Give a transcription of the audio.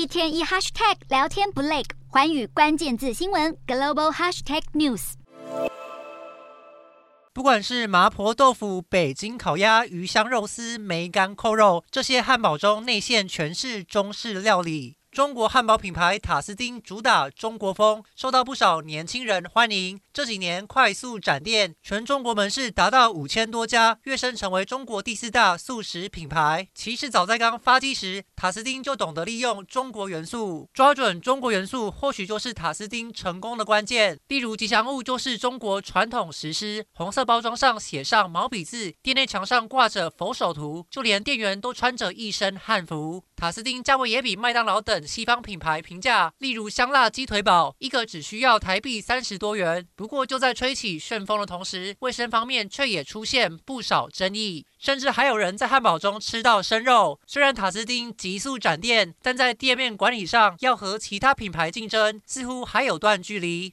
一天一 hashtag 聊天不累，环宇关键字新闻 global hashtag news。不管是麻婆豆腐、北京烤鸭、鱼香肉丝、梅干扣肉，这些汉堡中内馅全是中式料理。中国汉堡品牌塔斯汀主打中国风，受到不少年轻人欢迎。这几年快速展店，全中国门市达到五千多家，跃升成为中国第四大速食品牌。其实早在刚发迹时，塔斯丁就懂得利用中国元素，抓准中国元素，或许就是塔斯丁成功的关键。例如吉祥物就是中国传统石狮，红色包装上写上毛笔字，店内墙上挂着佛手图，就连店员都穿着一身汉服。塔斯丁价位也比麦当劳等西方品牌平价，例如香辣鸡腿堡，一个只需要台币三十多元。不过就在吹起旋风的同时，卫生方面却也出现不少争议，甚至还有人在汉堡中吃到生肉。虽然塔斯丁急速展店，但在店面管理上要和其他品牌竞争，似乎还有段距离。